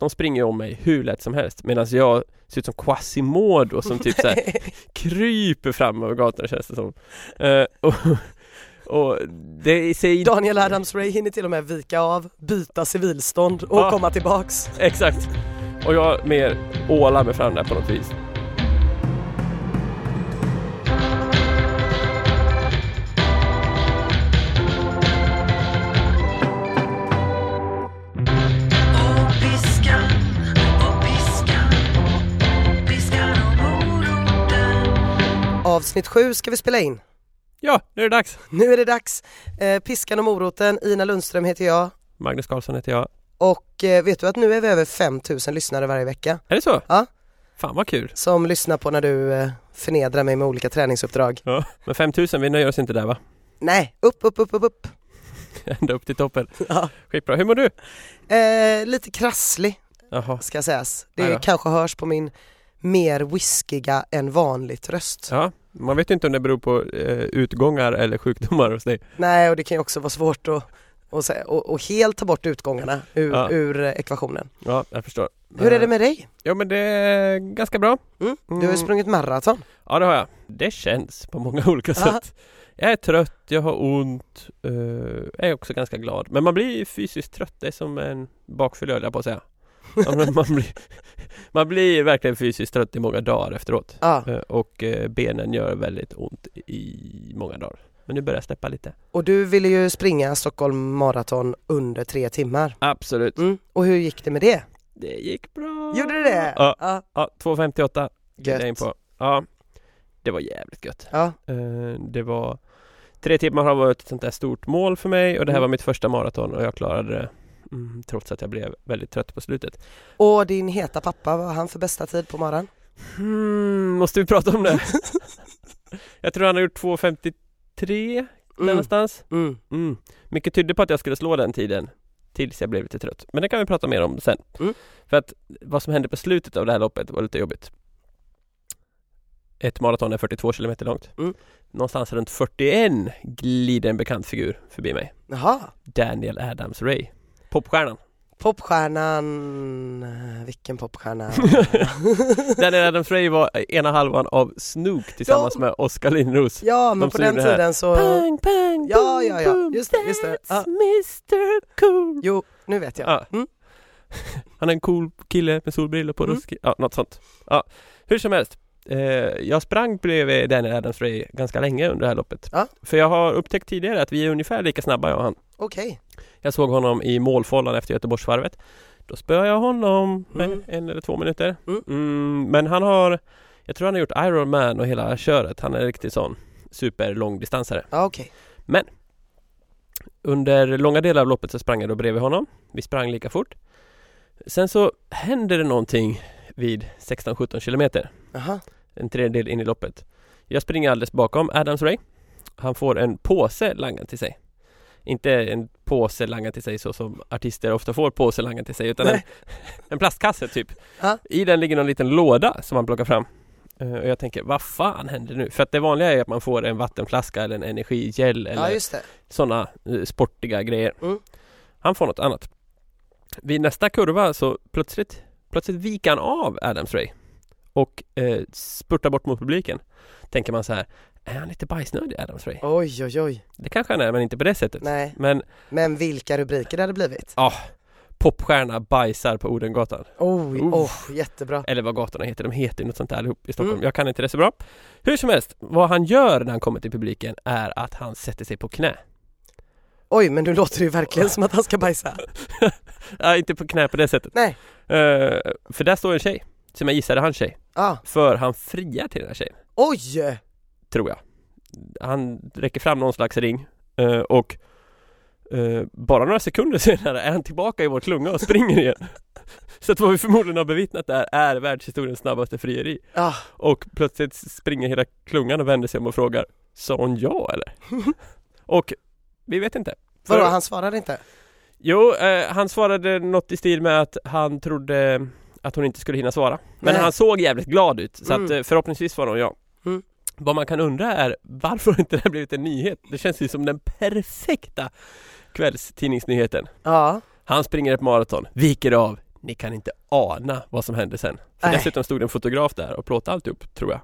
De springer om mig hur lätt som helst medan jag ser ut som Quasimodo som typ såhär kryper fram över gatorna känns det som. Eh, och, och det säger Daniel Adams-Ray hinner till och med vika av, byta civilstånd och Ja. komma tillbaks. Exakt. Och jag mer ålar mig fram där på något vis. Avsnitt sju ska vi spela in. Ja, nu är det dags. Nu är det dags. Eh, Piskan och moroten, Ina Lundström heter jag. Magnus Karlsson heter jag. Och eh, vet du att nu är vi över 5000 lyssnare varje vecka Är det så? Ja. Fan vad kul. som lyssnar på när du eh, förnedrar mig med olika träningsuppdrag. Ja. Men 5000, vi nöjer oss inte där va? Nej, upp, upp, upp, upp, upp. Ända upp till toppen. Ja. Skitbra. Hur mår du? Eh, lite krasslig Jaha. ska sägas. Det ja. kanske hörs på min mer whiskiga än vanligt röst. Ja, man vet inte om det beror på eh, utgångar eller sjukdomar hos dig. Nej, och det kan ju också vara svårt att och, och, och helt ta bort utgångarna ur, Ja. ur eh, ekvationen. Ja, jag förstår. Hur är det med dig? Ja men det är ganska bra. Mm? Du har ju Mm. sprungit maraton. Ja det har jag. Det känns på många olika Ja. sätt. Jag är trött, jag har ont, eh, jag är också ganska glad. Men man blir fysiskt trött, det är som en jag på att säga. Ja, men man, blir, man blir verkligen fysiskt trött i många dagar efteråt. Ja. Eh, Och eh, benen gör väldigt ont i många dagar. Men nu börjar jag släppa lite. Och du ville ju springa Stockholm maraton under tre timmar. Absolut. Mm. Och hur gick det med det? Det gick bra. Gjorde det det? Ja, Ja, ja 2.58 Gött. in på. Ja, det var jävligt gött. ja. Eh, Det var Tre timmar har varit ett sånt där stort mål för mig och det här Mm. var mitt första maraton och jag klarade det mm, trots att jag blev väldigt trött på slutet. Och din heta pappa, vad har han för bästa tid på maran? Hmm, måste vi prata om det? jag tror han har gjort 2.53 där Mm. någonstans. Mm. Mm. Mycket tydde på att jag skulle slå den tiden tills jag blev lite trött. Men det kan vi prata mer om sen. Mm. För att vad som hände på slutet av det här loppet var lite jobbigt. Ett maraton är 42 kilometer långt. Mm. Någonstans runt 41 glider en bekant figur förbi mig. Jaha, Daniel Adams Ray. Popstjärnan. popstjärnan, eh, vilken popstjärna? Daniel Adams Ray var ena halvan av Snook tillsammans Ja. med Oskar Lindros. ja, men De på den tiden så, Pang, pang, Ja, ja, ja. Just det, just det. Ja. Mr Cool. jo, nu vet jag. Ja. Mm. Han är en cool kille med solbrillor på Mm. Ja, något sånt. Ja, hur som helst. Eh, jag sprang bredvid Daniel Adams Ray ganska länge under det här loppet. Ja. För jag har upptäckt tidigare att vi är ungefär lika snabba jag och han. Okej, Jag såg honom i målfållan efter Göteborgsvarvet. Då spöade jag honom med Mm. en eller två minuter. Mm. Mm, men han har, jag tror han har gjort Ironman och hela köret. Han är en riktig sån superlångdistansare. okej. Under långa delar av loppet så sprang jag då bredvid honom. Vi sprang lika fort. Sen så händer det någonting vid 16-17 kilometer. Jaha, En tredjedel in i loppet. Jag springer alldeles bakom Adams Ray. Han får en påse langad till sig. Inte en påse langad till sig så som artister ofta får påse langad till sig utan en, en plastkasse typ. Ja. I den ligger någon liten låda som man plockar fram. Eh, och jag tänker, vad fan händer nu? För att det vanliga är att man får en vattenflaska eller en energigel eller ja sådana eh, sportiga grejer. Mm. Han får något annat. Vid nästa kurva så plötsligt, plötsligt viker han av Adams Ray och eh, spurtar bort mot publiken. Tänker man så här, är han lite bajsnödig Adams Ray? Oj, oj, oj. Det kanske han är, men inte på det sättet. Nej, Men men vilka rubriker det hade blivit. popstjärna bajsar på Odengatan. Oj, Uff. oh, jättebra. Eller vad gatorna heter, de heter något sånt där allihop i Stockholm. Mm. Jag kan inte det så bra. Hur som helst, vad han gör när han kommer till publiken är att han sätter sig på knä. Oj, men nu låter det ju verkligen som att han ska bajsa. Ja, inte på knä på det sättet. Nej. Eh, för där står en tjej, som jag gissade hans tjej. Ah, För han friar till den här tjejen, oj! tror jag. Han räcker fram någon slags ring eh, och eh, bara några sekunder senare är han tillbaka i vår klunga och springer igen. Så att vad vi förmodligen har bevittnat där är världshistoriens snabbaste frieri. Ah, Och plötsligt springer hela klungan och vänder sig om och frågar Sa hon ja eller? och vi vet inte. vadå, För- han svarade inte? Jo, eh, han svarade något i stil med att han trodde att hon inte skulle hinna svara. Men Nej. han såg jävligt glad ut, så att Mm. eh, förhoppningsvis var hon ja. Mm. Vad man kan undra är varför inte det här blivit en nyhet? Det känns ju som den perfekta kvällstidningsnyheten. Ja, Han springer ett maraton, viker av Ni kan inte ana vad som hände sen. För Nej. dessutom stod det en fotograf där och plåtade alltihop, tror jag.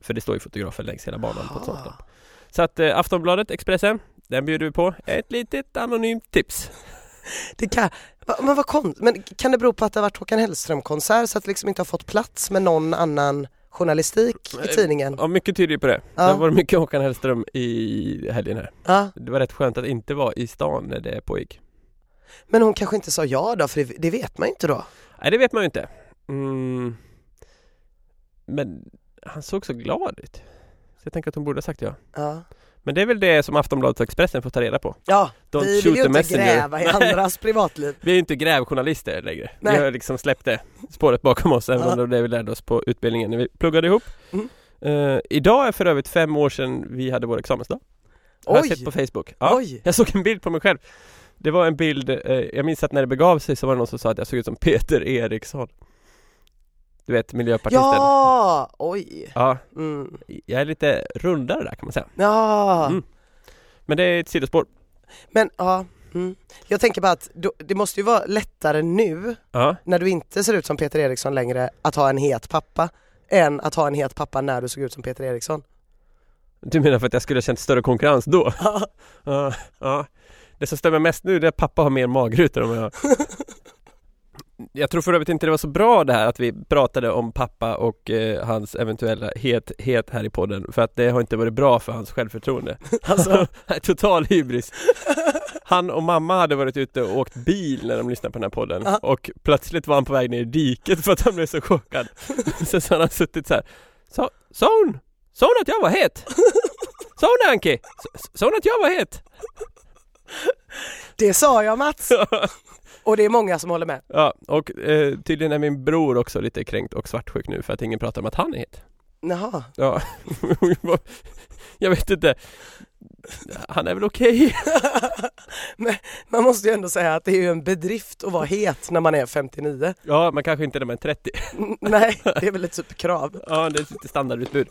För det står ju fotografer längs hela banan på ett sånt lopp. Så att eh, Aftonbladet, Expressen, den bjuder vi på. Ett litet anonymt tips. Det kan, men vad kon, men kan det bero på att det har varit Håkan Hellström-konsert så att det liksom inte har fått plats med någon annan journalistik i Eh, tidningen? Ja, mycket tyder ju på det. Ja. Det var mycket Håkan Hellström i helgen här. Ja, Det var rätt skönt att inte vara i stan när det pågick. men hon kanske inte sa ja då, för det, det vet man ju inte då. Nej, det vet man ju inte. Mm. Men han såg så glad ut. Så jag tänker att hon borde ha sagt ja. Ja, Men det är väl det som Aftonbladet och Expressen får ta reda på. ja Don't vi vill ju inte gräva i andras privatliv. Vi är ju inte grävjournalister längre. Nej. Vi har liksom släppt det spåret bakom oss, även Ja. om det vi lärde oss på utbildningen när vi pluggade ihop. Mm. Eh, idag är för övrigt fem år sedan vi hade vår examensdag. Har jag Oj. sett på Facebook. Ja. Oj! Jag såg en bild på mig själv. Det var en bild, eh, jag minns att när det begav sig så var det någon som sa att jag såg ut som Peter Eriksson. Du vet, miljöpartisten. Ja! Oj! Ja, Mm. jag är lite rundare där kan man säga. Ja, Mm. Men det är ett sidospår. men ja. Mm. Jag tänker bara att då, det måste ju vara lättare nu Ja, när du inte ser ut som Peter Eriksson längre att ha en het pappa än att ha en het pappa när du såg ut som Peter Eriksson. du menar för att jag skulle ha känt större konkurrens då? Ja. Ja, ja. Det som stämmer mest nu är att pappa har mer magrutor än vad jag Jag tror för övrigt inte det var så bra det här att vi pratade om pappa och eh, hans eventuella hethet här i podden för att det har inte varit bra för hans självförtroende. Alltså, total hybris. Han och mamma hade varit ute och åkt bil när de lyssnade på den här podden Ja. och plötsligt var han på väg ner i diket för att han blev så chockad. Sen så har han suttit så här. Sa, sa hon? Sa hon att jag var het? Sa hon Anki? Sa hon att jag var het? Det sa jag Mats! Och det är många som håller med. Ja, och eh, tydligen är min bror också lite kränkt och svartsjuk nu för att ingen pratar om att han är het. Jaha. Ja, jag vet inte. Han är väl okej? Man måste ju ändå säga att det är ju en bedrift att vara het när man är 59. Ja, men kanske inte när man är 30. N- Nej, det är väl ett typ krav. Ja, det är lite standardutbud.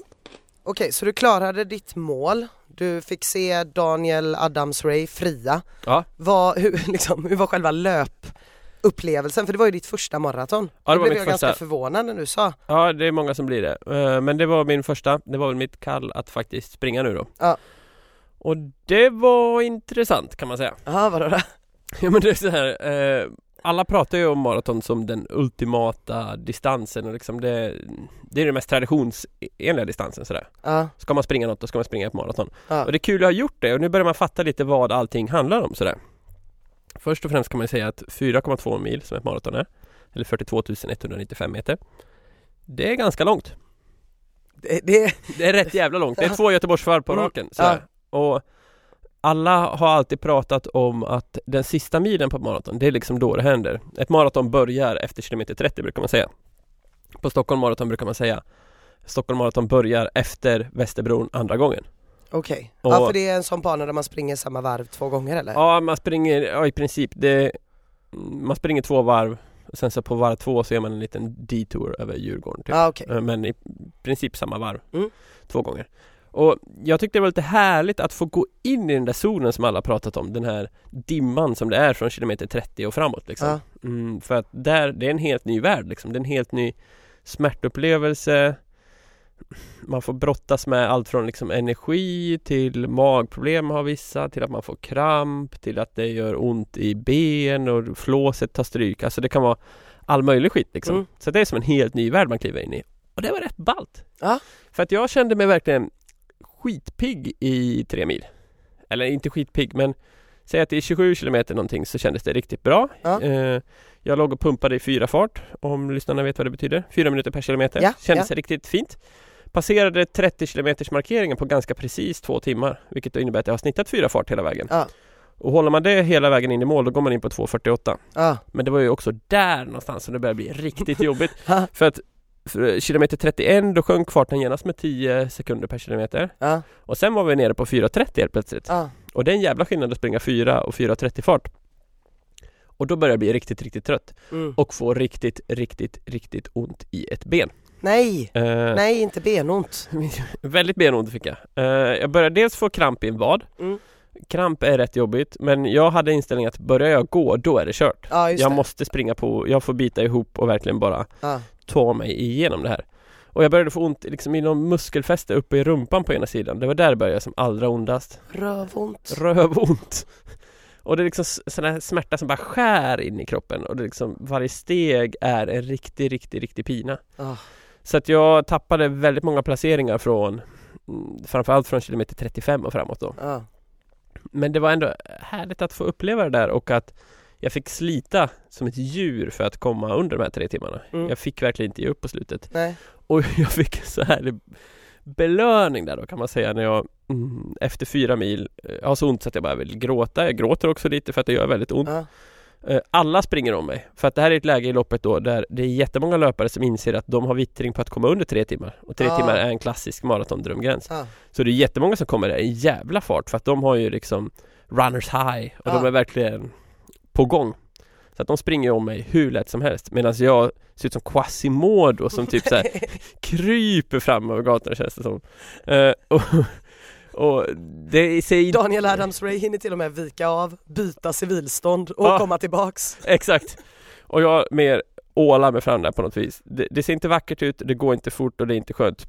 Okej, så du klarade ditt mål. Du fick se Daniel Adams-Ray fria. Ja. Vad, hur, liksom, hur var själva löpupplevelsen? För det var ju ditt första maraton. Ja, det var blev jag ganska första. förvånad när du sa. Ja, det är många som blir det. Eh, Men det var min första. Det var väl mitt kall att faktiskt springa nu då. Ja. Och det var intressant kan man säga. Jaha, vadå då? Ja men det är så här, eh, alla pratar ju om maraton som den ultimata distansen och liksom det, det är den mest traditionsenliga distansen sådär. Ja, Ska man springa något då ska man springa ett maraton. ja. Och det är kul att ha gjort det och nu börjar man fatta lite vad allting handlar om sådär. Först och främst kan man säga att 4,2 mil som ett maraton är, eller 42 195 meter. Det är ganska långt. Det, det, Det är rätt jävla långt. Det är två Göteborgsvarv på Mm, raken. Sådär. Och alla har alltid pratat om att den sista milen på ett maraton, det är liksom då det händer. Ett maraton börjar efter kilometer 30 brukar man säga. På Stockholm maraton brukar man säga Stockholm maraton börjar efter Västerbron andra gången. Okej. Och- Ja, för det är en sån bana där man springer samma varv två gånger eller? Ja, man springer, ja i princip, det, man springer två varv och sen så på varv två så gör man en liten detour över Djurgården typ. Ja, okej. Eh, Men i princip samma varv Mm. Två gånger Och jag tyckte det var lite härligt att få gå in i den där zonen som alla pratat om Den här dimman som det är från kilometer 30 och framåt liksom. Ja. mm, För att där, det är en helt ny värld liksom. Det är en helt ny smärtupplevelse. Man får brottas med allt från liksom energi till magproblem har vissa Till att man får kramp Till att det gör ont i ben och flåset tar stryk. Alltså det kan vara all möjlig skit liksom. Mm. Så det är som en helt ny värld man kliver in i. Och det var rätt ballt. Ja. För att jag kände mig verkligen skitpigg i tre mil. Eller inte skitpigg men Säg att det är 27 kilometer någonting så kändes det riktigt bra. Ja. eh, Jag låg och pumpade i fyra fart Om lyssnarna vet vad det betyder. Fyra minuter per kilometer. Ja, Kändes riktigt fint. Passerade 30 kilometers markeringen på ganska precis två timmar Vilket innebär att jag har snittat fyra fart hela vägen. Ja. Och håller man det hela vägen in i mål då går man in på 2.48 Ja. Men det var ju också där någonstans som det började bli riktigt jobbigt. Ja. För att för kilometer 31 då sjönk farten genast med 10 sekunder per kilometer Ja. Och sen var vi nere på 4.30 helt plötsligt Ja. Och det är en jävla skillnad att springa 4 och 4.30 fart Och då börjar jag bli riktigt, riktigt trött Mm. och få riktigt, riktigt, riktigt ont i ett ben Nej, Eh, nej inte benont. Väldigt benont fick jag. Eh, jag började dels få kramp i en vad. Mm. kramp är rätt jobbigt men jag hade inställningen att börjar jag gå då är det kört. Ja Jag det. måste springa på, jag får bita ihop och verkligen bara Ja. Ta mig igenom det här. Och jag började få ont liksom i någon muskelfäste uppe i rumpan på ena sidan. Det var där det började som allra ondast. Rövont. Rövont. Och det är liksom sån här smärta som bara skär in i kroppen och det liksom varje steg är en riktig, riktig, riktig pina. Ah. Så att jag tappade väldigt många placeringar från mm, framförallt från kilometer 35 och framåt då. Ja. Men det var ändå härligt att få uppleva det där och att jag fick slita som ett djur för att komma under de här tre timmarna. Mm. Jag fick verkligen inte ge upp på slutet. Nej. Och jag fick så här belöning där då kan man säga när jag mm, efter fyra mil eh, har så ont så att jag bara vill gråta. Jag gråter också lite för att det gör väldigt ont. Ja. Eh, Alla springer om mig. För att det här är ett läge i loppet då där det är jättemånga löpare som inser att de har vittring på att komma under tre timmar. Och tre Ah. timmar är en klassisk maratondrömgräns. Ja. Så det är jättemånga som kommer där i jävla fart för att de har ju liksom runners high och de Ja. är verkligen på gång. Så att de springer om mig hur lätt som helst medan jag ser ut som Quasimodo som typ så här kryper fram över gatorna känns det som. Eh, och, och det sig Daniel Adams-Ray hinner till och med vika av, byta civilstånd och Ja. komma tillbaks. Exakt! Och jag mer ålar mig fram där på något vis. Det, det ser inte vackert ut, det går inte fort och det är inte skönt.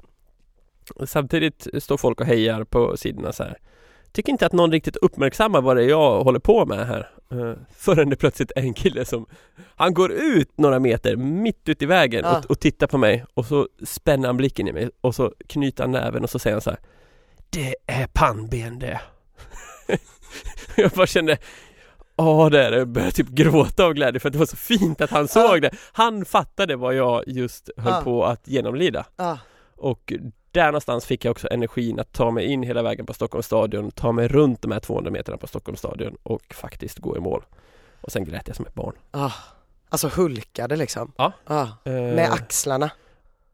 Samtidigt står folk och hejar på sidorna så här. Tycker inte att någon riktigt uppmärksammar vad det är jag håller på med här. Uh, förrän det plötsligt är en kille som Han går ut några meter mitt ut i vägen Ja. och, och tittar på mig och så spänner han blicken i mig och så knyter han näven och så säger han så här. Det är pannben det. jag bara kände Ja det är det, jag började typ gråta av glädje för att det var så fint att han såg det. Han fattade vad jag just höll Ja. på att genomlida. Och där någonstans fick jag också energin att ta mig in hela vägen på Stockholms stadion, ta mig runt de här 200 meterna på Stockholms stadion och faktiskt gå i mål. Och sen grät jag som ett barn. Ah. Alltså hulkade liksom. Ja. Ah. Eh, Med axlarna.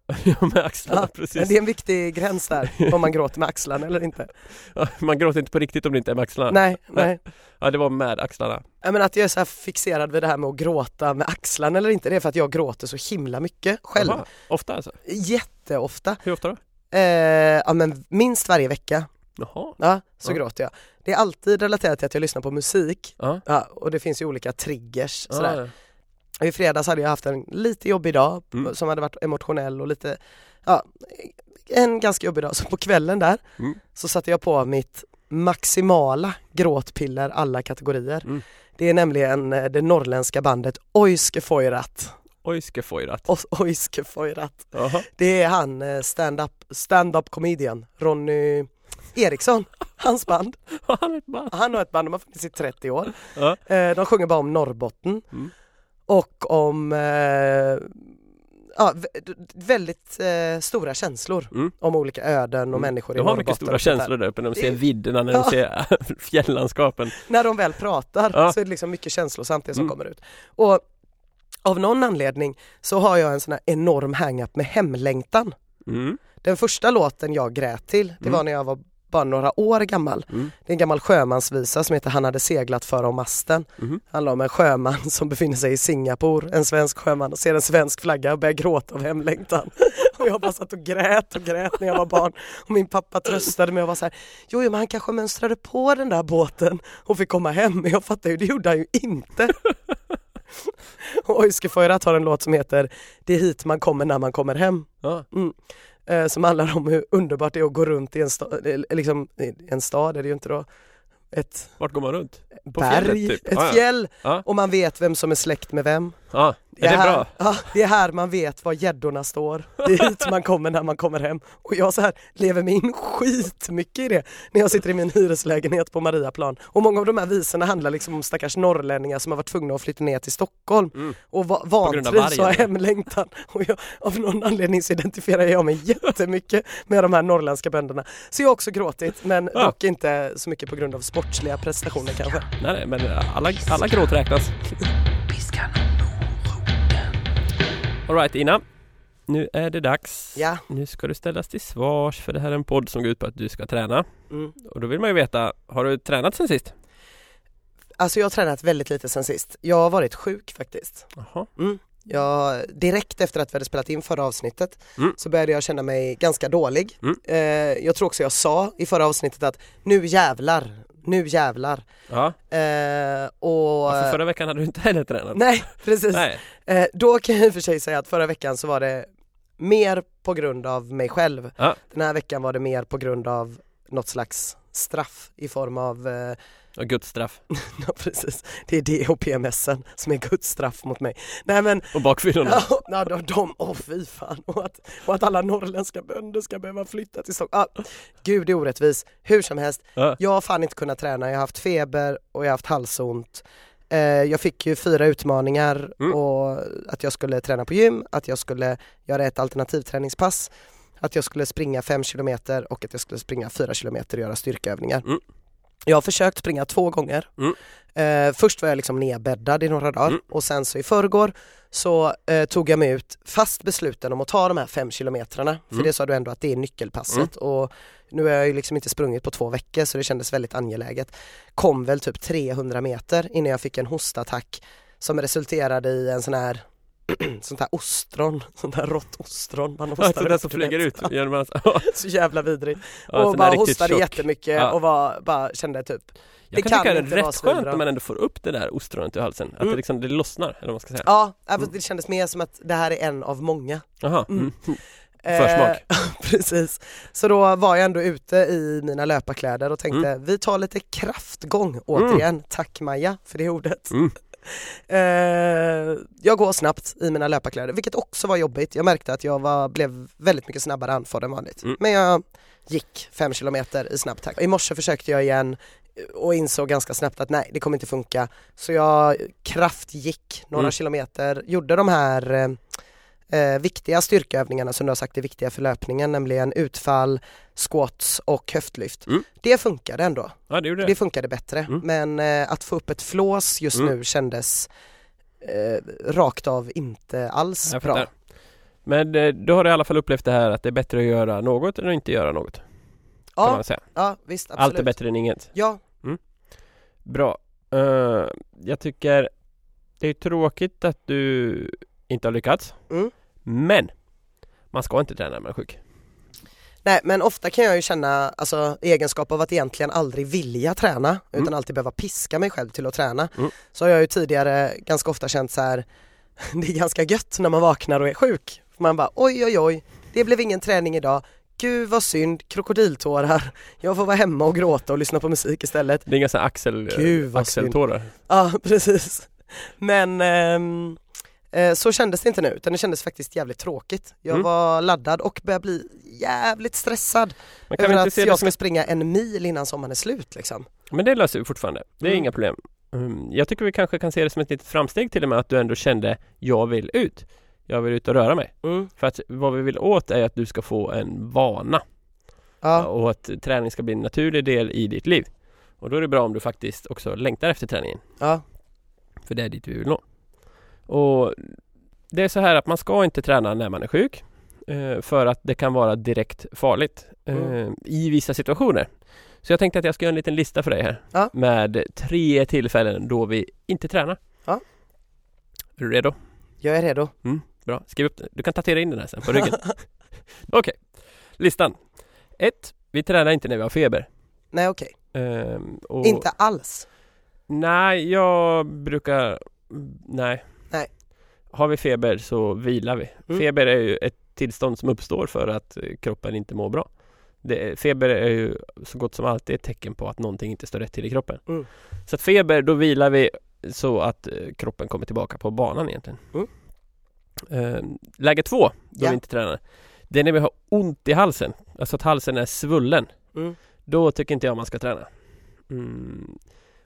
ja, med axlarna, Ja, precis. Det är en viktig gräns där, om man gråter med axlarna eller inte. Ja, man gråter inte på riktigt om det inte är med axlarna. Nej, nej. Ja, det var med axlarna. Jag menar att jag är så fixerad vid det här med att gråta med axlarna eller inte, det är för att jag gråter så himla mycket själv. Jaha, ofta alltså? Jätteofta. Hur ofta då? Eh, ja men minst varje vecka. Jaha. Ja, så Ja. gråter jag. Det är alltid relaterat till att jag lyssnar på musik. Ja. Ja, och det finns ju olika triggers sådär. Ah, I fredags hade jag haft en lite jobbig dag Mm. som hade varit emotionell och lite, ja, en ganska jobbig dag. Så på kvällen där Mm. så satte jag på mitt maximala gråtpiller alla kategorier. Mm. Det är nämligen eh, det norrländska bandet Oiske Foirat. Ojskefojrat. Os- Oiske Foirat. Jaha. Det är han eh, stand-up stand comedian Ronny Eriksson, hans band. Han ett band. Han har ett band, de har funnits i 30 år. Ja. Eh, de sjunger bara om Norrbotten Mm. och om eh, ja, väldigt eh, stora känslor Mm. om olika öden och Mm. människor i De har Norrbotten. mycket stora känslor där uppe när de ser vidderna, när Ja. de ser fjällandskapen. När de väl pratar Ja. så är det liksom mycket känslosamt det som Mm. kommer ut. Och av någon anledning så har jag en sån här enorm hang-up med hemlängtan. Mm. Den första låten jag grät till, det Mm. var när jag var bara några år gammal. Mm. Det är en gammal sjömansvisa som heter Han hade seglat för om masten. Mm. handlar om en sjöman som befinner sig i Singapore, en svensk sjöman och ser en svensk flagga och börjar gråta av hemlängtan. Och jag bara satt och grät och grät när jag var barn och min pappa tröstade mig och var så här, jo, jo men han kanske mönstrade på den där båten och fick komma hem, men jag fattar ju, det gjorde han ju inte. Och Oiskefojrat har en låt som heter Det är hit man kommer när man kommer hem. Ja. Eh, som handlar om hur underbart det är att gå runt i en stad, eh, liksom, i en stad är det ju inte då, ett Vart går man runt? På berg, fjället, typ? ett Ah, fjäll Ja. och man vet vem som är släkt med vem. Ja, är det här, bra? Ja, det är här man vet var gäddorna står. Det är hit man kommer när man kommer hem. Och jag så här lever mig in skitmycket i det när jag sitter i min hyreslägenhet på Mariaplan. Och många av de här visorna handlar liksom om stackars norrlänningar som har varit tvungna att flytta ner till Stockholm Mm. och va- vantrivs och har hemlängtan. Och jag, av någon anledning så identifierar jag mig jättemycket med de här norrländska bönderna. Så jag har också gråtit men Ja. dock inte så mycket på grund av sportsliga prestationer kanske. Nej, nej, men alla, alla gråt räknas. Alright Ina, nu är det dags. Ja. Nu ska du ställas till svars för det här är en podd som går ut på att du ska träna. Mm. Och då vill man ju veta, har du tränat sen sist? Alltså jag har tränat väldigt lite sen sist. Jag har varit sjuk faktiskt. Jaha. Mm. Jag, direkt efter att vi hade spelat in förra avsnittet Mm. så började jag känna mig ganska dålig. Mm. Eh, jag tror också jag sa i förra avsnittet att nu jävlar, nu jävlar. Ja, Eh, och... för förra veckan hade du inte heller tränat. Nej precis. Nej. Eh, då kan jag i och för sig säga att förra veckan så var det mer på grund av mig själv. Ja. Den här veckan var det mer på grund av något slags straff i form av, eh, Och Guds straff. ja precis, det är det och PMSen som är Guds straff mot mig. Nej men, Och bakfyllorna. ja, de, de åh fy fan, och att, och att alla norrländska bönder ska behöva flytta till Stockholm. Ah, Gud det är orättvis, hur som helst, Ja. jag har fan inte kunnat träna, jag har haft feber och jag har haft halsont. Eh, jag fick ju fyra utmaningar Mm. och att jag skulle träna på gym, att jag skulle göra ett alternativträningspass, att jag skulle springa 5 kilometer och att jag skulle springa 4 kilometer och göra styrkeövningar. Mm. Jag har försökt springa två gånger. Mm. Eh, först var jag liksom nedbäddad i några dagar Mm. och sen så i förrgår så eh, tog jag mig ut fast besluten om att ta de här fem kilometrarna. För Mm. det sa du ändå att det är nyckelpasset och nu har jag ju liksom inte sprungit på två veckor så det kändes väldigt angeläget. Kom väl typ 300 meter innan jag fick en hostattack som resulterade i en sån här sånt här ostron, sånt här rått ostron man hostar Alltså upp, som du flyger ut genom hans... Ja, Så jävla vidrigt. sån och bara hostade tjock. jättemycket Ja. och var, bara kände typ Jag Det kan, kan tycka det är rätt skönt när man ändå får upp det där ostronet ur halsen. Att Mm. det liksom, det lossnar, eller vad man ska säga. Ja, Mm. det kändes mer som att det här är en av många. Jaha. Mm. Mm. Försmak. Eh, precis. Så då var jag ändå ute i mina löparkläder och tänkte vi tar lite kraftgång återigen. Tack Maja för det ordet. Mm. Eh, jag går snabbt i mina löparkläder vilket också var jobbigt. Jag märkte att jag var, blev väldigt mycket snabbare andfådd än vanligt. Mm. Men jag gick fem kilometer i snabb takt. I morse försökte jag igen och insåg ganska snabbt att nej det kommer inte funka. Så jag kraftgick några Mm. kilometer, gjorde de här eh, viktiga styrkeövningarna som du har sagt är viktiga för löpningen, nämligen utfall, squats och höftlyft. Mm. Det funkade ändå, Ja, det gjorde det det. funkade bättre. Mm. Men eh, att få upp ett flås just Mm. nu kändes eh, rakt av inte alls Jag bra. fattar. Men eh, då har du i alla fall upplevt det här att det är bättre att göra något än att inte göra något. Ja, ja visst absolut. Allt är bättre än inget. Ja, Bra. Eh, jag tycker det är tråkigt att du inte har lyckats. Mm. Men man ska inte träna när man är sjuk. nej men ofta kan jag ju känna alltså egenskap av att egentligen aldrig vilja träna utan Mm. alltid behöva piska mig själv till att träna. Mm. Så har jag ju tidigare ganska ofta känt så här det är ganska gött när man vaknar och är sjuk. Man bara oj oj oj, det blev ingen träning idag. Gud vad synd, krokodiltårar. Jag får vara hemma och gråta och lyssna på musik istället. Det är inga axel, axeltårar. Ja precis. Men ehm, eh, så kändes det inte nu utan det kändes faktiskt jävligt tråkigt. Jag Mm. var laddad och började bli jävligt stressad över att jag ska ett... springa en mil innan sommaren är slut liksom. Men det löser vi fortfarande. Det är Mm. inga problem. Mm, Jag tycker vi kanske kan se det som ett litet framsteg till och med att du ändå kände Jag vill ut. Jag vill ut och röra mig. Mm. För att vad vi vill åt är att du ska få en vana. Ja, Och att träning ska bli en naturlig del i ditt liv. Och då är det bra om du faktiskt också längtar efter träningen. ja, För det är dit vi vill nå. Och det är så här att man ska inte träna när man är sjuk. eh, För att det kan vara direkt farligt eh, Mm. i vissa situationer. Så jag tänkte att jag ska göra en liten lista för dig här. Ja. Med tre tillfällen då vi inte tränar. Ja. Är du redo? jag är redo. Bra, skriv upp det. Du kan tatuera in den här sen på ryggen. Okej, listan. 1. Vi tränar inte när vi har feber. Nej okej, Ehm, och- inte alls. Nej, jag brukar... Nej. Har vi feber så vilar vi. Mm. Feber är ju ett tillstånd som uppstår för att eh, kroppen inte mår bra. Det, feber är ju så gott som alltid ett tecken på att någonting inte står rätt till i kroppen. Mm. Så att feber, då vilar vi så att eh, kroppen kommer tillbaka på banan egentligen. Mm. Eh, läge två, då Ja. vi inte tränar. Det är när vi har ont i halsen. Alltså att halsen är svullen. Mm. Då tycker inte jag man ska träna.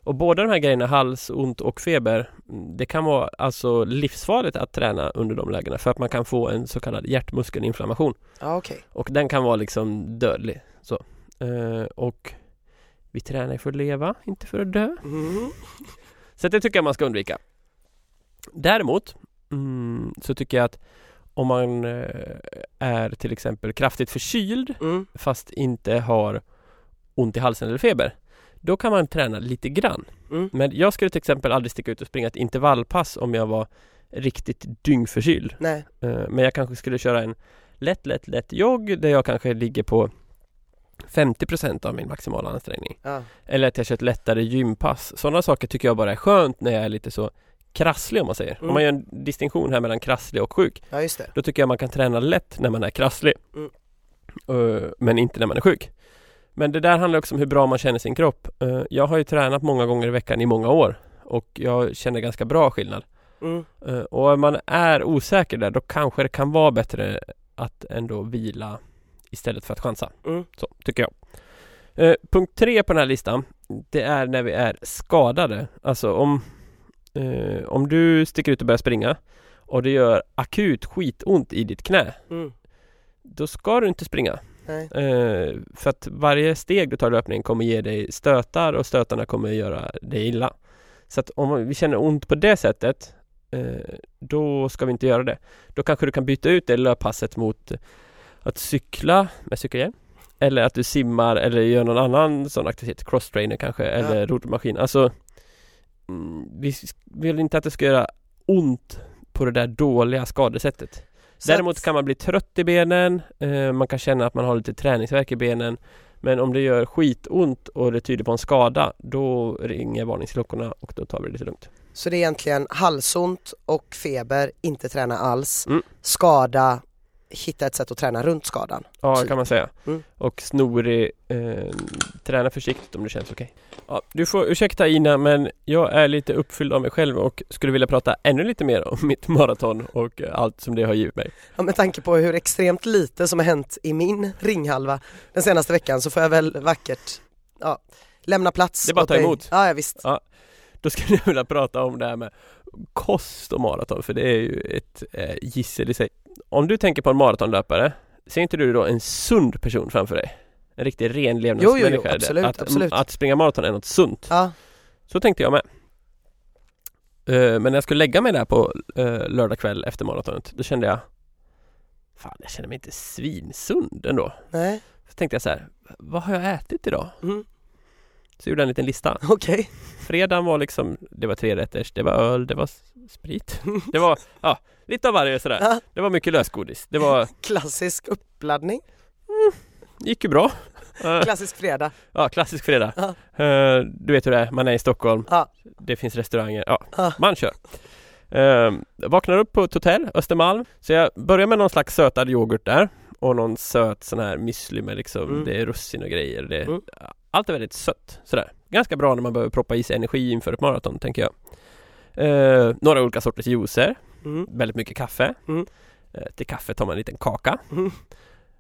Och båda de här grejerna, hals, ont och feber, det kan vara alltså livsfarligt att träna under de lägena för att man kan få en så kallad hjärtmuskelinflammation. Ja okej. Och den kan vara liksom dödlig. Så. Eh, och vi tränar ju för att leva, inte för att dö. Mm. Så det tycker jag man ska undvika. Däremot mm, så tycker jag att om man eh, är till exempel kraftigt förkyld Mm. fast inte har ont i halsen eller feber då kan man träna lite grann. Mm. Men jag skulle till exempel aldrig sticka ut och springa ett intervallpass om jag var riktigt dyngförkyld. Nej, Eh, Men jag kanske skulle köra en lätt, lätt, lätt jogg där jag kanske ligger på 50% av min maximala ansträngning. Ja. Eller att jag kör ett lättare gympass. Sådana saker tycker jag bara är skönt när jag är lite så krasslig om man säger. Mm. Om man gör en distinktion här mellan krasslig och sjuk. ja, just det. Då tycker jag man kan träna lätt när man är krasslig. Mm. Eh, men inte när man är sjuk. Men det där handlar också om hur bra man känner sin kropp. Eh, jag har ju tränat många gånger i veckan i många år. Och jag känner ganska bra skillnad. Mm. Eh, och om man är osäker där, då kanske det kan vara bättre att ändå vila istället för att chansa. Mm. Så tycker jag. Eh, punkt tre på den här listan, det är när vi är skadade. Alltså om, eh, om du sticker ut och börjar springa och det gör akut skitont i ditt knä, Mm. då ska du inte springa. Eh, för att varje steg du tar i löpningen kommer ge dig stötar och stötarna kommer göra dig illa. Så att om vi känner ont på det sättet eh, då ska vi inte göra det. Då kanske du kan byta ut det löppasset mot att cykla med cykelhjälm. Eller att du simmar eller gör någon annan sån aktivitet, crosstrainer kanske eller roddmaskin. Alltså mm, vi vill inte att det ska göra ont på det där dåliga skadesättet. Däremot kan man bli trött i benen, eh, man kan känna att man har lite träningsvärk i benen. Men om det gör skitont och det tyder på en skada, då ringer varningsklockorna och då tar vi det lite lugnt. Så det är egentligen halsont och feber, inte träna alls. Mm. Skada, hitta ett sätt att träna runt skadan. Ja, Typ. kan man säga. Mm. Och snorig, eh, träna försiktigt om det känns okej. Ja, du får ursäkta Ina, men jag är lite uppfylld av mig själv och skulle vilja prata ännu lite mer om mitt maraton och eh, allt som det har givit mig. Ja, med tanke på hur extremt lite som har hänt i min ringhalva den senaste veckan så får jag väl vackert ja, lämna plats Det är bara att ta emot. Ja, ja visst. Då skulle jag vilja prata om det här med kost och maraton, för det är ju ett eh, gissel i sig. Om du tänker på en maratonlöpare, ser inte du då en sund person framför dig? En riktig ren levnadsmänniska? Jo, jo, jo, absolut, att, absolut. att springa maraton är något sunt. Ja, Så tänkte jag med. Eh, Men när jag skulle lägga mig där på uh, lördag kväll efter maratonet, då kände jag Fan, jag känner mig inte svinsund ändå. nej, Så tänkte jag så här, vad har jag ätit idag? mm. Så gjorde jag en liten lista. okej. Fredagen var liksom, det var tre rätters, det var öl, det var sprit. Det var, ja, lite av varje sådär. Ja, Det var mycket lösgodis. Det var, klassisk uppladdning, gick ju bra. Klassisk fredag. Ja, klassisk fredag. Ja. Eh, Du vet hur det är, man är i Stockholm. Ja. Det finns restauranger. Ja, man kör. Uh, vaknar upp på ett hotell, Östermalm. Så jag börjar med någon slags sötad yoghurt där. Och någon söt sån här müsli med liksom, Mm. det är russin och grejer. Det, Mm. Allt är väldigt sött. Sådär. Ganska bra när man behöver proppa i sig energi inför ett maraton, tänker jag. Eh, några olika sorters juicer. Mm. Väldigt mycket kaffe. Mm. Eh, till kaffe tar man en liten kaka. Mm.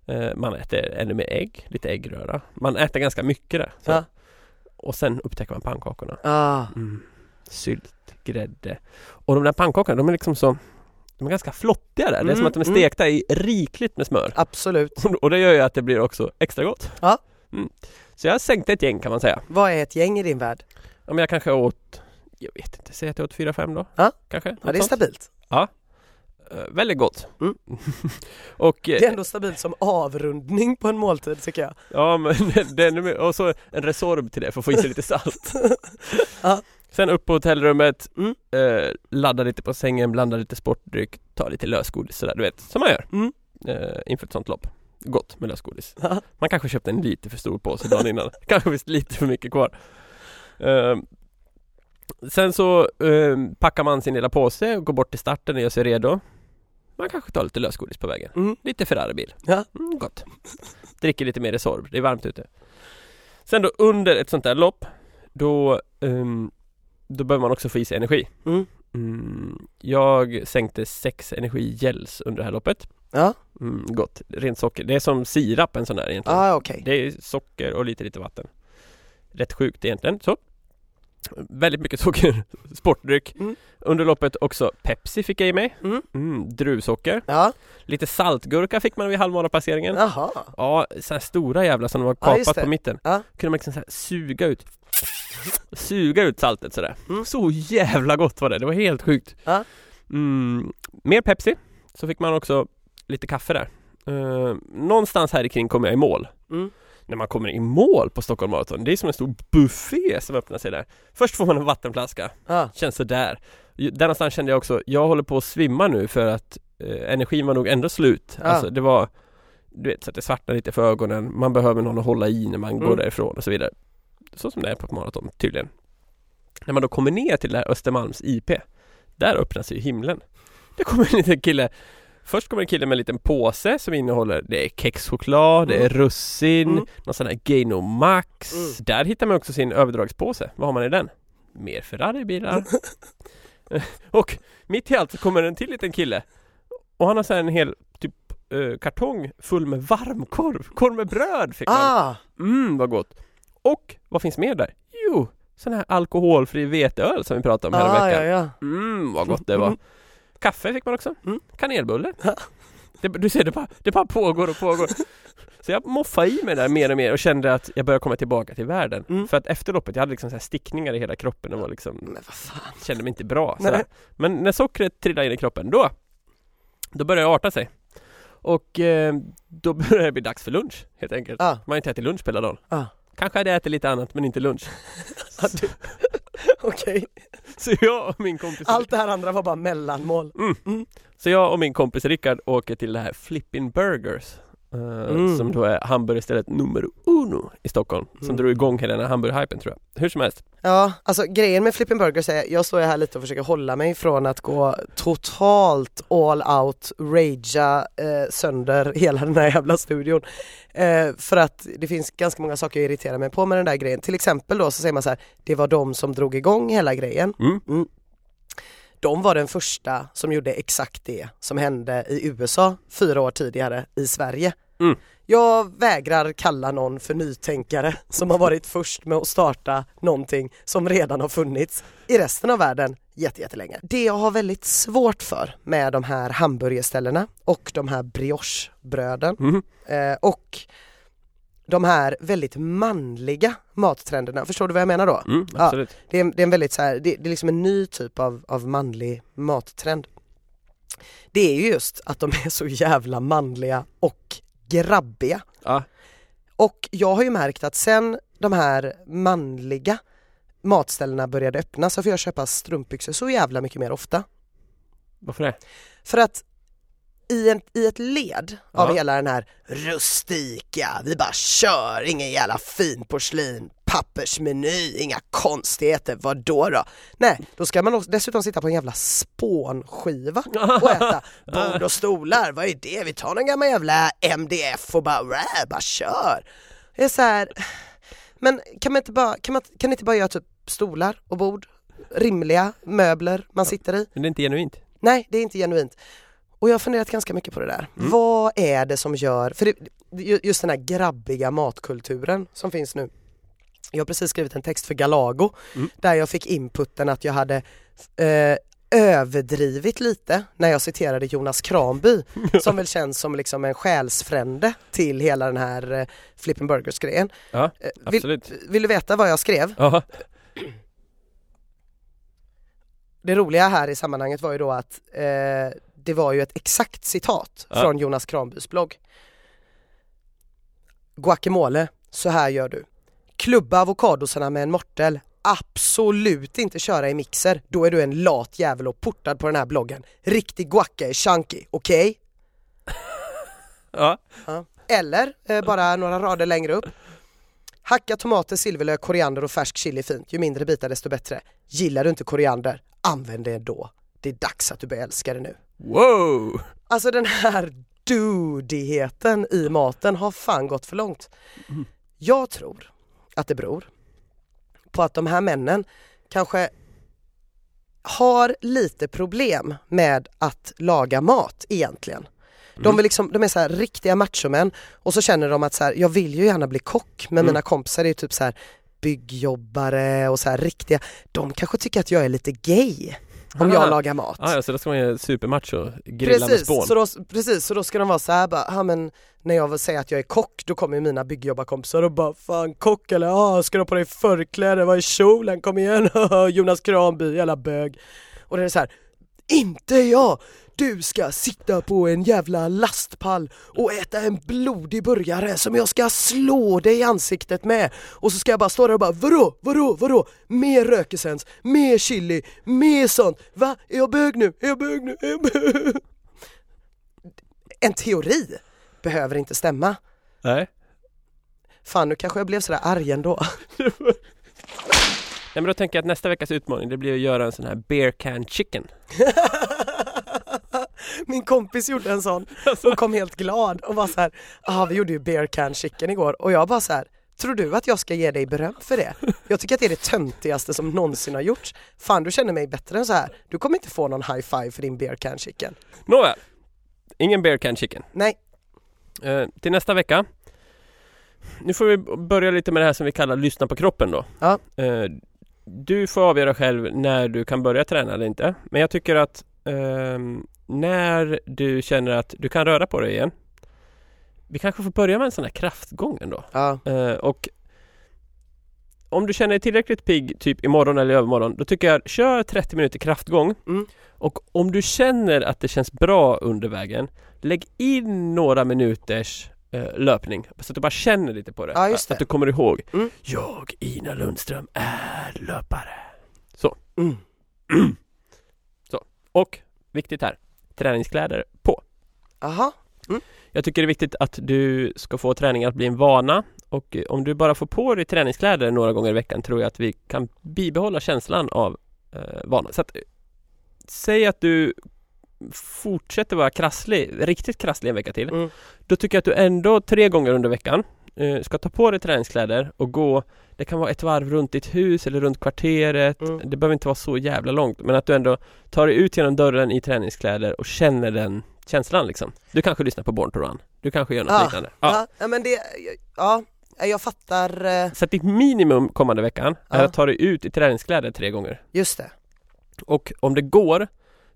Eh, man äter ännu mer ägg, lite äggröra. Man äter ganska mycket där. Ja. Och sen upptäcker man pannkakorna. Ah, Mm. Sylt, grädde. Och de där pannkakorna, de är liksom så De är ganska flottiga där. det är Mm, som att de är mm. stekta i rikligt med smör. absolut. Och det gör ju att det blir också extra gott. Ja. Mm. Så jag sänkte ett gäng kan man säga. Vad är ett gäng i din värld? Om jag kanske åt Jag vet inte, säg att jag åt 4-5 då? Ja. Kanske? Ja, det är sånt. stabilt. Eh, väldigt gott. Mm. och eh, Det är ändå stabilt som avrundning på en måltid tycker jag. Ja men den, och så en Resorb till det för att få i sig lite salt Ja. Sen upp på hotellrummet, Mm. eh, ladda lite på sängen, blanda lite sportdryck, ta lite lösgodis sådär du vet, som man gör Mm. eh, inför ett sånt lopp Gott med lösgodis. Man kanske köpte en lite för stor påse dagen innan, kanske visst lite för mycket kvar. Eh, Sen så eh, packar man sin lilla påse och går bort till starten och gör sig redo. Man kanske tar lite lösgodis på vägen, Mm. lite Ferraribil. Ja. mm, Gott. Dricker lite mer Resorb, det är varmt ute. Sen då under ett sånt där lopp Då, ehm, då behöver man också få i sig energi. Mm. mm, Jag sänkte sex energigels under det här loppet Ja, mm, Gott, rent socker, det är som sirap en sån där egentligen ah, okej. Det är socker och lite lite vatten Rätt sjukt egentligen, så Väldigt mycket socker, sportdryck Mm. Under loppet också Pepsi fick jag i mig Mm. mm, Druvsocker Ja, Lite saltgurka fick man vid halvmarapasseringen jaha. Ja, så här stora jävlar som de har Ja, kapat det. på mitten. Ja. Kunde man liksom så suga ut Suga ut saltet sådär. Mm. Så jävla gott var det, det var helt sjukt. Ja. Mm, mer Pepsi, så fick man också lite kaffe där. Uh, någonstans här kring kommer jag i mål. Mm. När man kommer i mål på Stockholm Marathon, det är som en stor buffé som öppnar sig där. Först får man en vattenflaska, Ja, känns sådär. Där någonstans kände jag också, jag håller på att svimma nu för att eh, energin var nog ändå slut. Ja. Alltså det var Du vet så att det svartnar lite för ögonen, man behöver någon att hålla i när man Mm. går därifrån och så vidare. Så som det är på ett maraton tydligen. När man då kommer ner till det här Östermalms IP, där öppnas ju himlen. Det kommer en liten kille Först kommer en kille med en liten påse som innehåller Det är kexchoklad, det är russin, Mm. någon sån här Gaino Max Mm. Där hittar man också sin överdragspåse, vad har man i den? Mer Ferrari-bilar Och mitt i allt så kommer en till liten kille Och han har så en hel typ kartong full med varmkorv, korv med bröd fick man Ah! Mm, vad gott! Och vad finns mer där? Jo, sån här alkoholfri veteöl som vi pratade om Ah, här ja, veckan. ja. Mm, vad gott det var! Kaffe fick man också. Mm. Kanelbulle. Det, du ser, det bara, det bara pågår och pågår. Så jag moffade i mig där mer och mer och kände att jag började komma tillbaka till världen. Mm. För att efter loppet, jag hade liksom så här stickningar i hela kroppen och var liksom, Men vad fan. kände mig inte bra. Men när sockret trillade in i kroppen, då, då började det arta sig. Och eh, då började det bli dags för lunch helt enkelt. Ah. Man har inte ätit lunch på hela dagen. Ah. Kanske hade jag ätit lite annat men inte lunch. Okej, Så jag och min kompis allt det här andra var bara mellanmål. Så jag och min kompis Rickard åker till det här Flippin Burgers eh, Mm. Som då är hamburgerstället nummer uno i Stockholm Som Mm. drog igång hela den här hamburgerhypen tror jag Hur som helst Ja, alltså grejen med Flippin Burgers är, jag står ju här lite och försöker hålla mig från att gå totalt all out, ragea eh, sönder hela den här jävla studion. Eh, för att det finns ganska många saker jag irriterar mig på med den där grejen. Till exempel då så säger man så här, det var de som drog igång hela grejen. mm. De var den första som gjorde exakt det som hände i USA fyra år tidigare i Sverige. Mm. Jag vägrar kalla någon för nytänkare som har varit först med att starta någonting som redan har funnits i resten av världen jätte- jättelänge. Det jag har väldigt svårt för med de här hamburgerställena och de här briochebröden Mm. eh, och de här väldigt manliga mattrenderna, förstår du vad jag menar då? Mm, Ja. absolut Det är, det är en väldigt så här, det, det är liksom en ny typ av, av manlig mattrend. Det är ju just att de är så jävla manliga och grabbiga. ja. Och jag har ju märkt att sen de här manliga matställena började öppna så får jag köpa strumpbyxor så jävla mycket mer ofta. Varför det? För att i, en, i ett led av Ja. hela den här rustika, vi bara kör, ingen jävla fin porslin, pappersmeny, inga konstigheter, vad då då? Nej, då ska man dessutom sitta på en jävla spånskiva och äta bord och stolar, vad är det? Vi tar någon gammal jävla MDF och bara, rä, bara kör. Det är så här, men kan man inte bara, kan man, kan inte bara göra typ stolar och bord, rimliga möbler man sitter i? Men det är inte genuint Nej, det är inte genuint. Och jag har funderat ganska mycket på det där. Mm. Vad är det som gör, för det, ju- just den här grabbiga matkulturen som finns nu. Jag har precis skrivit en text för Galago Mm. där jag fick inputen att jag hade eh, överdrivit lite när jag citerade Jonas Kranby som väl känns som liksom en själsfrände till hela den här eh, Flippin Burgers grejen. Ja, Eh, vill, vill du veta vad jag skrev? Ja, Det roliga här i sammanhanget var ju då att eh, det var ju ett exakt citat Ja. från Jonas Kranbys blogg. Guacamole, så här gör du. Klubba avokadosarna med en mortel. Absolut inte köra i mixer, då är du en lat jävel och portad på den här bloggen. Riktig guacka är chunky, okej? ja. Ja. Eller eh, bara några rader längre upp. Hacka tomater, silverlök, koriander och färsk chili fint. Ju mindre bitar desto bättre. Gillar du inte koriander, använd det då. Det är dags att du börjar älska det nu. Wow! Alltså den här dudigheten i maten har fan gått för långt. Jag tror att det beror på att de här männen kanske har lite problem med att laga mat egentligen. De, vill liksom, de är så här riktiga machomän och så känner de att så här, jag vill ju gärna bli kock men Mm. mina kompisar är ju typ så här byggjobbare och så här riktiga, de kanske tycker att jag är lite gay om Ah. jag lagar mat. Ah, ja, så då ska man ju supermacho, grilla med Precis spån så, då, precis, så då ska de vara så här bara, ja men när jag vill säga att jag är kock då kommer mina byggjobbarkompisar och bara Fan kock eller? Ja, ska du på dig förkläde? Vad är kjolen? Kom igen! Jonas Kranby, jävla bög. Och det är så här, inte jag! Du ska sitta på en jävla lastpall och äta en blodig burgare som jag ska slå dig i ansiktet med och så ska jag bara stå där och bara vadå, vadå, vadå? Mer rökesens, mer chili, mer sånt. Va? Är jag bög nu? Är jag bög nu? Är jag bög? En teori. behöver inte stämma. Nej. Fan nu kanske jag blev sådär arg ändå. Nej men då tänker jag att nästa veckas utmaning det blir att göra en sån här beer can chicken. Min kompis gjorde en sån och kom helt glad och var så här, ah vi gjorde ju beer can chicken igår och jag bara så här, tror du att jag ska ge dig beröm för det? Jag tycker att det är det töntigaste som någonsin har gjorts. Fan du känner mig bättre än så här. Du kommer inte få någon high five för din beer can chicken. Nåväl. Ingen beer can chicken. Nej, Eh, till nästa vecka. Nu får vi börja lite med det här som vi kallar lyssna på kroppen då. Ja. Eh, du får avgöra själv när du kan börja träna eller inte. Men jag tycker att ehm, när du känner att du kan röra på dig igen. Vi kanske får börja med en sån här kraftgång ändå. ja, Eh, och om du känner dig tillräckligt pigg typ imorgon eller övermorgon då tycker jag kör 30 minuter kraftgång Mm. och om du känner att det känns bra under vägen lägg in några minuters eh, löpning så att du bara känner lite på det. Ja, just Att det. du kommer ihåg. Mm. Jag, Ina Lundström, är löpare. mm. Och viktigt här, träningskläder på. aha, Jag tycker det är viktigt att du ska få träningen att bli en vana och eh, om du bara får på dig träningskläder några gånger i veckan tror jag att vi kan bibehålla känslan av eh, vana. Så att, eh, säg att du fortsätter vara krasslig, riktigt krasslig en vecka till. mm. Då tycker jag att du ändå tre gånger under veckan eh, ska ta på dig träningskläder och gå Det kan vara ett varv runt ditt hus eller runt kvarteret Mm. Det behöver inte vara så jävla långt men att du ändå tar dig ut genom dörren i träningskläder och känner den känslan liksom Du kanske lyssnar på Born to Run Du kanske gör något Ja. liknande ja. ja. men det, ja, jag fattar, eh, Så att ditt minimum kommande veckan är Ja. att ta dig ut i träningskläder tre gånger just det. Och om det går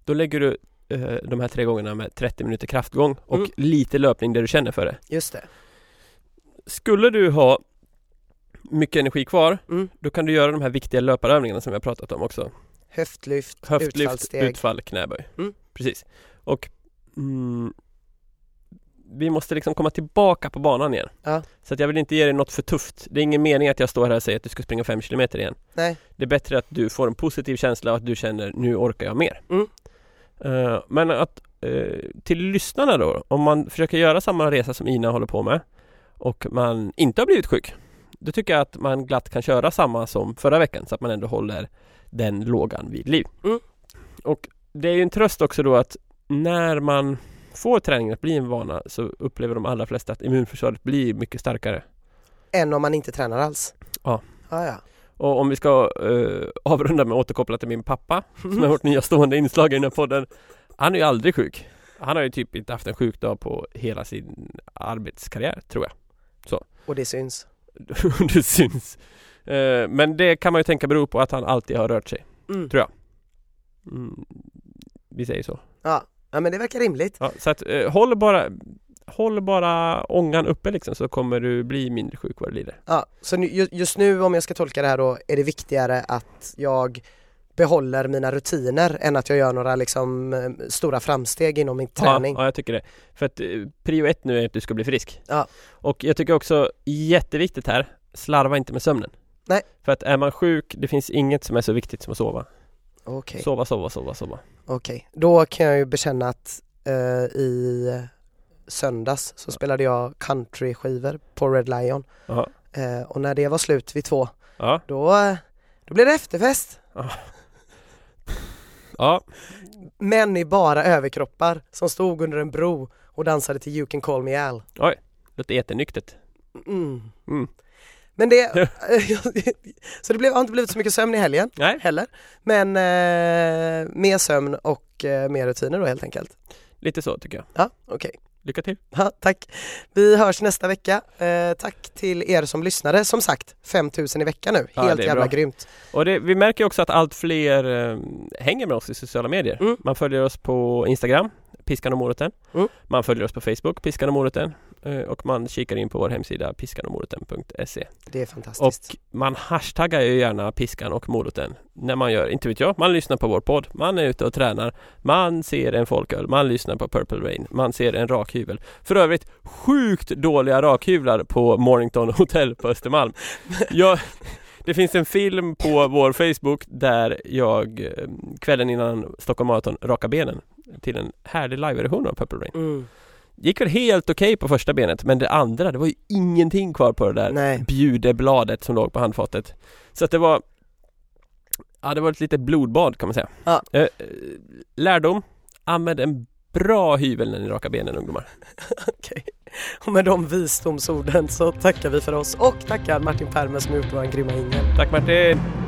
Då lägger du eh, de här tre gångerna med 30 minuter kraftgång och Mm. lite löpning där du känner för det Just det. Skulle du ha mycket energi kvar, Mm. då kan du göra de här viktiga löparövningarna som vi har pratat om också. Höftlyft, Höftlyft, utfallssteg. utfall, knäböj. Mm. Precis. Och mm, vi måste liksom komma tillbaka på banan igen. Ja. Så att jag vill inte ge dig något för tufft. Det är ingen mening att jag står här och säger att du ska springa 5 km igen. Nej. Det är bättre att du får en positiv känsla och att du känner nu orkar jag mer. Mm. Eh, men att eh, till lyssnarna då, om man försöker göra samma resa som Ina håller på med och man inte har blivit sjuk. Då tycker jag att man glatt kan köra samma som förra veckan så att man ändå håller den lågan vid liv. Mm. Och det är ju en tröst också då att när man får träningen att bli en vana så upplever de allra flesta att immunförsvaret blir mycket starkare. Än om man inte tränar alls. Ja. Ah, ja. Och om vi ska eh, avrunda med att återkoppla till min pappa som är vårt nya stående inslag i den här podden. Han är ju aldrig sjuk. Han har ju typ inte haft en sjukdag på hela sin arbetskarriär tror jag. Och det syns. det syns. Eh, men det kan man ju tänka beror på att han alltid har rört sig. Mm. Tror Mm, vi säger så. Ja. ja, men det verkar rimligt. Ja, så att eh, håll bara Håll bara ångan uppe liksom så kommer du bli mindre sjuk vad det lider. Ja, så nu, ju- just nu om jag ska tolka det här då är det viktigare att jag behåller mina rutiner än att jag gör några liksom eh, stora framsteg inom min träning. Ja, ja, jag tycker det. För att eh, prio ett nu är att du ska bli frisk. Ja. Och jag tycker också jätteviktigt här, slarva inte med sömnen. Nej. För att är man sjuk, det finns inget som är så viktigt som att sova. Okej, Sova, sova, sova, sova. okej. Då kan jag ju bekänna att eh, i söndags så spelade jag countryskivor på Red Lion Ja. eh, och när det var slut vid två Ja. då, då blev det efterfest. Ja. Män i bara överkroppar som stod under en bro och dansade till You can call me Al. Låter jättenyktert. Mm. Mm. Men det, så det blev, har inte blivit så mycket sömn i helgen Nej, heller. Men eh, mer sömn och eh, mer rutiner då helt enkelt. lite så tycker jag. Ja, okej. Lycka till. Ja, tack. Vi hörs nästa vecka. Eh, tack till er som lyssnade. Som sagt, 5000 i veckan nu. Ja, Helt jävla bra. grymt. Och det, vi märker också att allt fler eh, hänger med oss i sociala medier. Mm. Man följer oss på Instagram, Piskan och moroten. Mm. Man följer oss på Facebook, Piskan och moroten. Eh, och man kikar in på vår hemsida piskanochmoroten.se. Det är fantastiskt. Och man hashtaggar ju gärna piskan och moroten när man gör, inte vet jag, man lyssnar på vår podd, man är ute och tränar, man ser en folköl, man lyssnar på Purple Rain, man ser en rakhyvel. För övrigt sjukt dåliga rakhyvlar på Mornington Hotel på Östermalm. Jag, det finns en film på vår Facebook där jag eh, kvällen innan Stockholm Marathon rakar benen till en härlig liveversion av Purple Rain. Mm. Gick väl helt okej på första benet men det andra, det var ju ingenting kvar på det där Nej. bjudebladet som låg på handfatet. Så att det var Ja det var ett litet blodbad kan man säga. Ja. Eh, eh, lärdom, använd en bra hyvel när ni rakar benen ungdomar. Okej. Och med de visdomsorden så tackar vi för oss och tackar Martin Permer som gjort vår grymma ingel. Tack Martin!